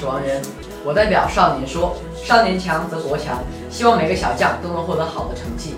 是王源，我代表少年说，少年强则国强，希望每个小将都能获得好的成绩。